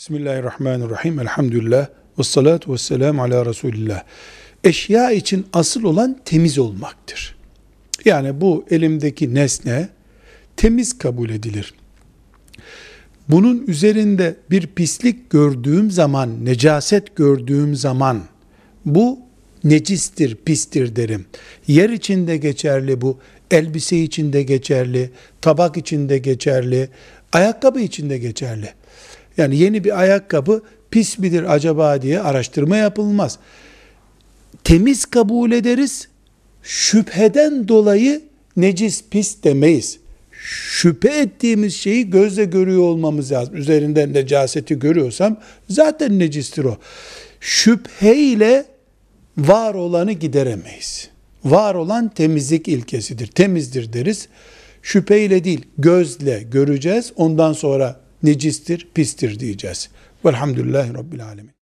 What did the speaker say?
Bismillahirrahmanirrahim. Elhamdülillah. Ve salatu ve selamu ala Resulillah. Eşya için asıl olan temiz olmaktır. Yani bu elimdeki nesne temiz kabul edilir. Bunun üzerinde bir pislik gördüğüm zaman, necaset gördüğüm zaman bu necistir, pistir derim. Yer içinde geçerli bu, elbise içinde geçerli, tabak içinde geçerli, ayakkabı içinde geçerli. Yani yeni bir ayakkabı pis midir acaba diye araştırma yapılmaz. Temiz kabul ederiz. Şüpheden dolayı necis pis demeyiz. Şüphe ettiğimiz şeyi gözle görüyor olmamız lazım. Üzerinden necaseti görüyorsam zaten necistir o. Şüphe ile var olanı gideremeyiz. Var olan temizlik ilkesidir. Temizdir deriz. Şüpheyle değil, gözle göreceğiz. Ondan sonra necistir, pistir diyeceğiz. Velhamdülillahi Rabbil Alemin.